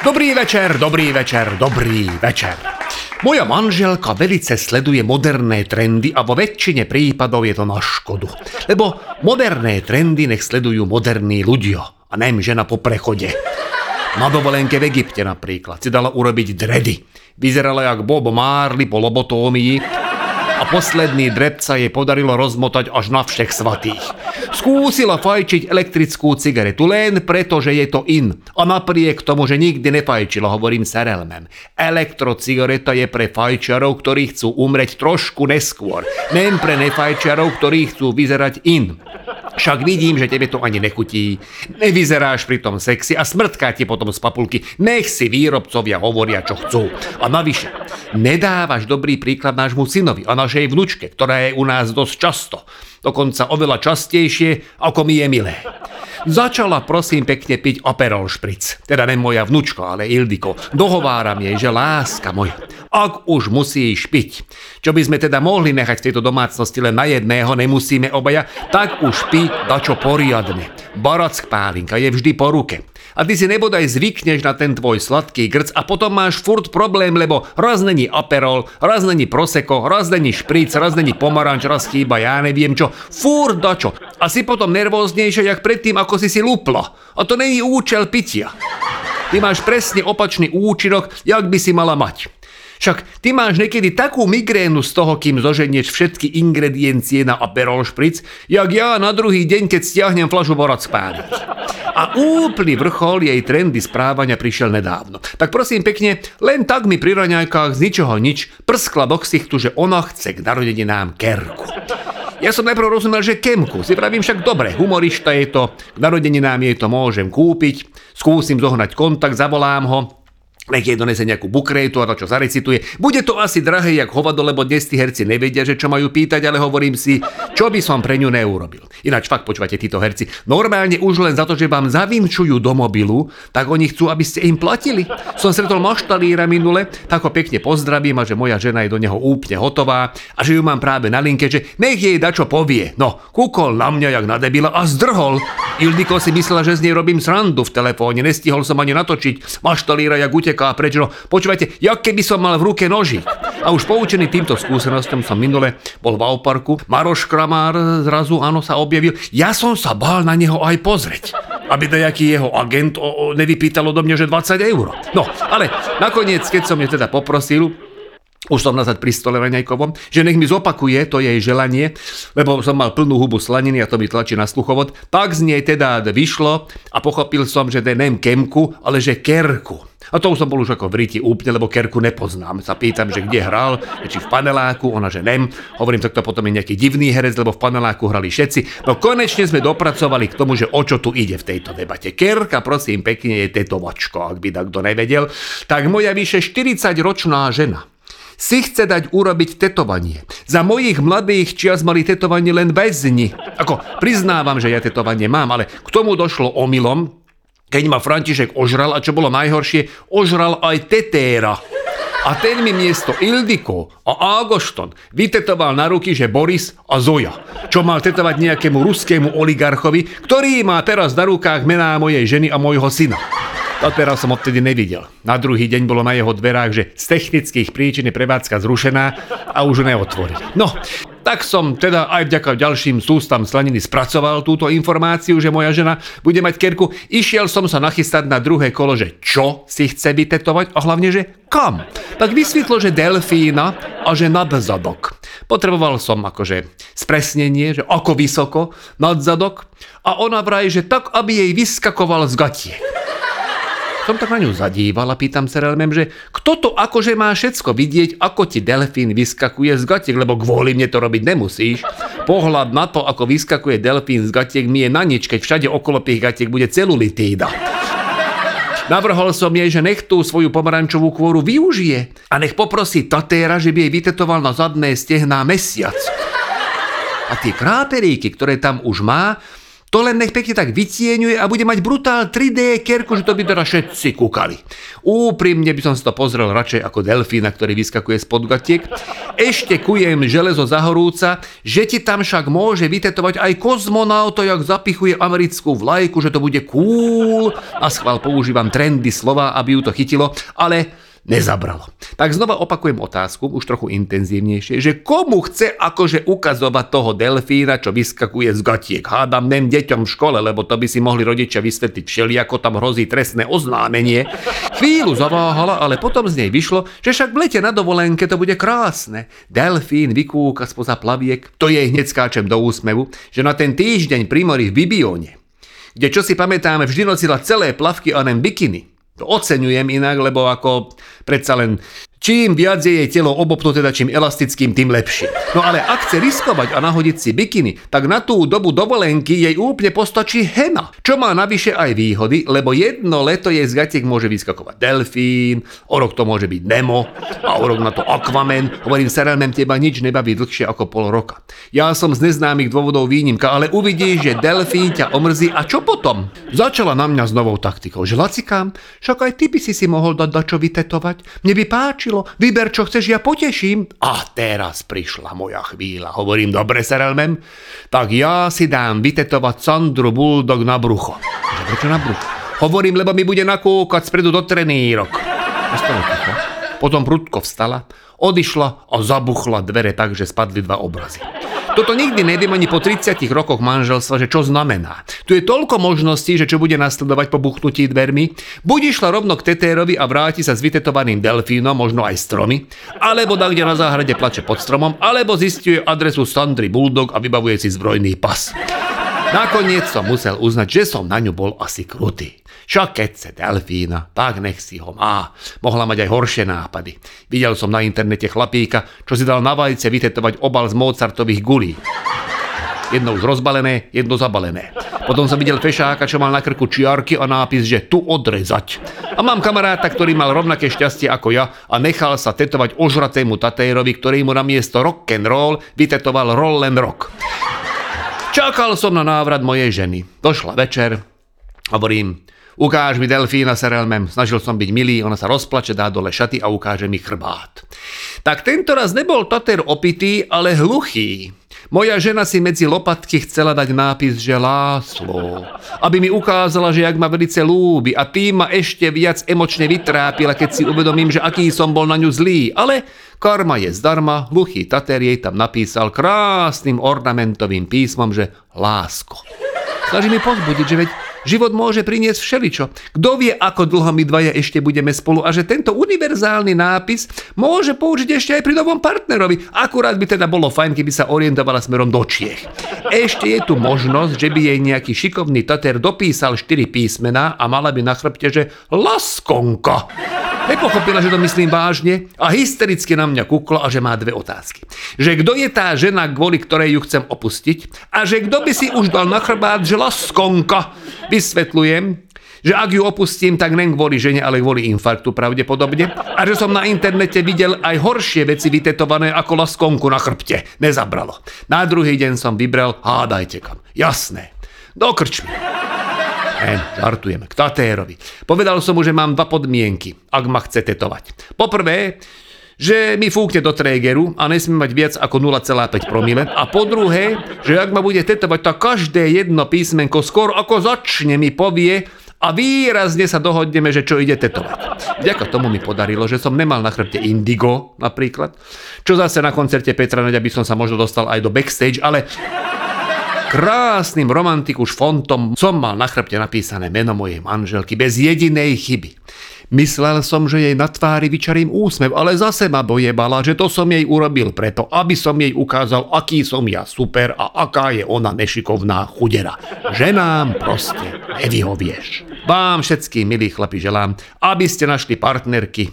Dobrý večer, dobrý večer, dobrý večer. Moja manželka velice sleduje moderné trendy a vo väčšine prípadov je to na škodu. Lebo moderné trendy nech sledujú moderní ľudia a nem žena po prechode. Na dovolenke v Egypte napríklad si dala urobiť dredy. Vyzerala jak Bob Marley po lobotómii posledný drep sa jej podarilo rozmotať až na všech svatých. Skúsila fajčiť elektrickú cigaretu len preto, že je to in. A napriek tomu, že nikdy nefajčila, hovorím serelmem. Elektrocigareta je pre fajčiarov, ktorí chcú umreť trošku neskôr. Nem pre nefajčiarov, ktorí chcú vyzerať in. Však vidím, že tebe to ani nechutí. Nevyzeráš pritom sexy a smrtká ti potom z papulky. Nech si výrobcovia hovoria, čo chcú. A navyše, nedávaš dobrý príklad nášmu synovi a našej vnučke, ktorá je u nás dosť často. Dokonca oveľa častejšie, ako mi je milé. Začala prosím pekne piť Aperol špric. Teda ne moja vnučka, ale Ildiko. Dohováram jej, že láska moja, ak už musíš piť, čo by sme teda mohli nechať v tejto domácnosti len na jedného, nemusíme obaja, tak už pi dačo poriadne. Barack pálinka je vždy po ruke. A ty si nebodaj zvykneš na ten tvoj sladký grc a potom máš furt problém, lebo raz není aperol, raz není proseko, raz není špric, raz není pomaranč, raz chýba ja neviem čo. Furt dačo. A si potom nervóznejšia, jak predtým, ako si si lupla. A to není účel pitia. Ty máš presne opačný účinok, jak by si mala mať. Však ty máš niekedy takú migrénu z toho, kým zoženieš všetky ingrediencie na Aperol špric, jak ja na druhý deň, keď stiahnem flašu borac spáliť. A úplný vrchol jej trendy správania prišiel nedávno. Tak prosím pekne, len tak mi pri raňajkách z ničoho nič prskla do ksichtu, že ona chce k narodeninám kerku. Ja som najprv rozumel, že kemku. Si pravím však dobre, humorista je to, k narodeninám jej to môžem kúpiť, skúsim zohnať kontakt, zavolám ho, nech jej donese nejakú bukrétu a to, čo zarecituje. Bude to asi drahé, jak hovado, lebo dnes tí herci nevedia, že čo majú pýtať, ale hovorím si, čo by som pre ňu neurobil. Ináč fakt počúvate títo herci. Normálne už len za to, že vám zavinčujú do mobilu, tak oni chcú, aby ste im platili. Som stretol maštalíra minule, tak ho pekne pozdravím a že moja žena je do neho úplne hotová a že ju mám práve na linke, že nech jej dačo povie. No, kúkol na mňa jak na debila a zdrhol. Ildiko si myslela, že z nej robím srandu v telefóne, nestihol som ani natočiť. Maštalíra jak uteká preč, no počúvajte, jak keby som mal v ruke noži. A už poučený týmto skúsenosťom som minule bol v Auparku, Maroš Kramár zrazu áno sa objavil. Ja som sa bál na neho aj pozrieť aby nejaký jeho agent o, o, nevypýtal odo mňa, že 20 eur. No, ale nakoniec, keď som je teda poprosil, už som nazad pri stole raňajkovom, že nech mi zopakuje to jej želanie, lebo som mal plnú hubu slaniny a to mi tlačí na sluchovod, tak z nej teda vyšlo a pochopil som, že to nem kemku, ale že kerku. A to už som bol už ako v ríti úplne, lebo Kerku nepoznám. Sa pýtam, že kde hral, či v paneláku, ona že nem. Hovorím, tak to potom je nejaký divný herec, lebo v paneláku hrali všetci. No konečne sme dopracovali k tomu, že o čo tu ide v tejto debate. Kerka, prosím, pekne je tetovačko, ak by takto nevedel. Tak moja vyše 40-ročná žena si chce dať urobiť tetovanie. Za mojich mladých čias mali tetovanie len bez dni. Ako priznávam, že ja tetovanie mám, ale k tomu došlo omylom, keď ma František ožral a čo bolo najhoršie, ožral aj tetéra. A ten mi miesto Ildiko a Agošton vytetoval na ruky, že Boris a Zoja, čo mal tetovať nejakému ruskému oligarchovi, ktorý má teraz na rukách mená mojej ženy a môjho syna. A teraz som odtedy nevidel. Na druhý deň bolo na jeho dverách, že z technických príčin je prevádzka zrušená a už ho neotvorili. No, tak som teda aj vďaka ďalším sústam slaniny spracoval túto informáciu, že moja žena bude mať kerku. Išiel som sa nachystať na druhé kolo, že čo si chce vytetovať a hlavne, že kam. Tak vysvetlo, že delfína a že nadzadok. Potreboval som akože spresnenie, že ako vysoko nadzadok a ona vraj, že tak, aby jej vyskakoval z gatie som tak na ňu zadíval a pýtam sa relmem, že kto to akože má všetko vidieť, ako ti delfín vyskakuje z gatiek, lebo kvôli mne to robiť nemusíš. Pohľad na to, ako vyskakuje delfín z gatiek, mi je na nič, keď všade okolo tých gatiek bude celulitída. Navrhol som jej, že nech tú svoju pomarančovú kôru využije a nech poprosí tatéra, že by jej vytetoval na zadné stehná mesiac. A tie kráteríky, ktoré tam už má, To len nech pekne tak vytieňuje a bude mať brutál 3D kerku, že to by teda všetci kúkali. Úprimne by som si to pozrel radšej ako delfína, ktorý vyskakuje z podgatiek. Ešte kujem železo zahorúca, že ti tam však môže vytetovať aj kozmonauto, jak zapichuje americkú vlajku, že to bude cool. A schvál používam trendy slova, aby ju to chytilo, ale nezabralo. Tak znova opakujem otázku, už trochu intenzívnejšie, že komu chce akože ukazovať toho delfína, čo vyskakuje z gatiek. Hádam nem deťom v škole, lebo to by si mohli rodičia vysvetliť všeli, ako tam hrozí trestné oznámenie. Chvíľu zaváhala, ale potom z nej vyšlo, že však v lete na dovolenke to bude krásne. Delfín vykúka spoza plaviek, to jej hneď skáčem do úsmevu, že na ten týždeň pri mori v Bibione, kde čo si pamätáme, vždy nosila celé plavky a len bikiny. Oceňujem inak, lebo ako predsa len Čím viac je jej telo obopnuté, teda čím elastickým, tým lepšie. No ale ak chce riskovať a nahodiť si bikiny, tak na tú dobu dovolenky jej úplne postačí hena. Čo má navyše aj výhody, lebo jedno leto jej z gatiek môže vyskakovať delfín, o rok to môže byť Nemo a o rok na to Aquaman. Hovorím, Serelmem, teba nič nebaví dlhšie ako pol roka. Ja som z neznámych dôvodov výnimka, ale uvidíš, že delfín ťa omrzí a čo potom? Začala na mňa s novou taktikou, že lacikám, však aj ty by si si mohol dať dačo vytetovať. Mne by páči páčilo, vyber čo chceš, ja poteším. A teraz prišla moja chvíľa. Hovorím, dobre, Serelmem, tak ja si dám vytetovať Sandru Bulldog na brucho. Že prečo na brucho? Hovorím, lebo mi bude nakúkať spredu do trenírok. Potom prudko vstala, odišla a zabuchla dvere tak, že spadli dva obrazy. Toto nikdy neviem ani po 30 rokoch manželstva, že čo znamená. Tu je toľko možností, že čo bude nasledovať po buchnutí dvermi. Buď išla rovno k tetérovi a vráti sa s vytetovaným delfínom, možno aj stromy, alebo da kde na záhrade plače pod stromom, alebo zistuje adresu Sandry Bulldog a vybavuje si zbrojný pas. Nakoniec som musel uznať, že som na ňu bol asi krutý. Však keď chce delfína, tak nech si ho má. Mohla mať aj horšie nápady. Videl som na internete chlapíka, čo si dal na vajce vytetovať obal z Mozartových gulí. Jedno už rozbalené, jedno zabalené. Potom som videl fešáka, čo mal na krku čiarky a nápis, že tu odrezať. A mám kamaráta, ktorý mal rovnaké šťastie ako ja a nechal sa tetovať ožratému tatérovi, ktorý mu na miesto rock and roll vytetoval roll and rock. Čakal som na návrat mojej ženy. Došla večer. Hovorím, Ukáž mi delfína, serelmem. Snažil som byť milý, ona sa rozplače, dá dole šaty a ukáže mi chrbát. Tak tento raz nebol Tater opitý, ale hluchý. Moja žena si medzi lopatky chcela dať nápis, že láslo, aby mi ukázala, že jak ma velice lúbi a tým ma ešte viac emočne vytrápila, keď si uvedomím, že aký som bol na ňu zlý. Ale karma je zdarma, hluchý Tater jej tam napísal krásnym ornamentovým písmom, že lásko. Snaží mi pozbudiť, že veď Život môže priniesť všeličo. Kto vie, ako dlho my dvaja ešte budeme spolu a že tento univerzálny nápis môže použiť ešte aj pri novom partnerovi. Akurát by teda bolo fajn, keby sa orientovala smerom do Čiech. Ešte je tu možnosť, že by jej nejaký šikovný tater dopísal 4 písmená a mala by na chrbte, že Laskonka. Nepochopila, že to myslím vážne a hystericky na mňa kukla a že má dve otázky. Že kto je tá žena, kvôli ktorej ju chcem opustiť a že kto by si už dal na chrbát, že laskonka. Vysvetľujem, že ak ju opustím, tak len kvôli žene, ale kvôli infarktu pravdepodobne. A že som na internete videl aj horšie veci vytetované ako laskonku na chrbte. Nezabralo. Na druhý deň som vybral, hádajte kam. Jasné. Do krčmy. Ne, žartujeme, k Tatérovi. Povedal som mu, že mám dva podmienky, ak ma chce tetovať. Poprvé, že mi fúkne do trégeru a nesmie mať viac ako 0,5 promile. A po druhé, že ak ma bude tetovať, tak každé jedno písmenko skôr ako začne mi povie a výrazne sa dohodneme, že čo ide tetovať. Vďaka tomu mi podarilo, že som nemal na chrbte indigo napríklad, čo zase na koncerte Petra Naďa by som sa možno dostal aj do backstage, ale krásnym romantikuš fontom som mal na chrbte napísané meno mojej manželky bez jedinej chyby. Myslel som, že jej na tvári vyčarím úsmev, ale zase ma bojebala, že to som jej urobil preto, aby som jej ukázal, aký som ja super a aká je ona nešikovná chudera. Že nám proste nevyhovieš. Vám všetkým, milí chlapi, želám, aby ste našli partnerky,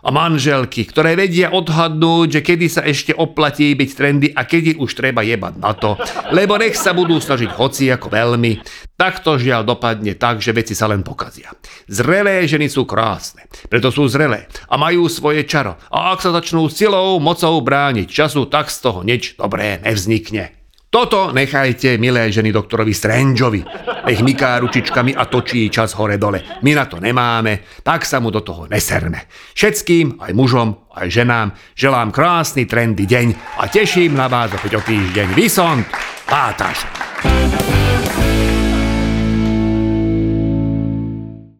a manželky, ktoré vedia odhadnúť, že kedy sa ešte oplatí byť trendy a kedy už treba jebať na to, lebo nech sa budú snažiť hoci ako veľmi. Tak to žiaľ dopadne tak, že veci sa len pokazia. Zrelé ženy sú krásne, preto sú zrelé a majú svoje čaro. A ak sa začnú silou, mocou brániť času, tak z toho nič dobré nevznikne. Toto nechajte, milé ženy, doktorovi Strangeovi. Nech myká ručičkami a točí čas hore-dole. My na to nemáme, tak sa mu do toho neserme. Všetkým, aj mužom, aj ženám, želám krásny, trendy deň a teším na vás opäť o týždeň. Vysont, Pátaš.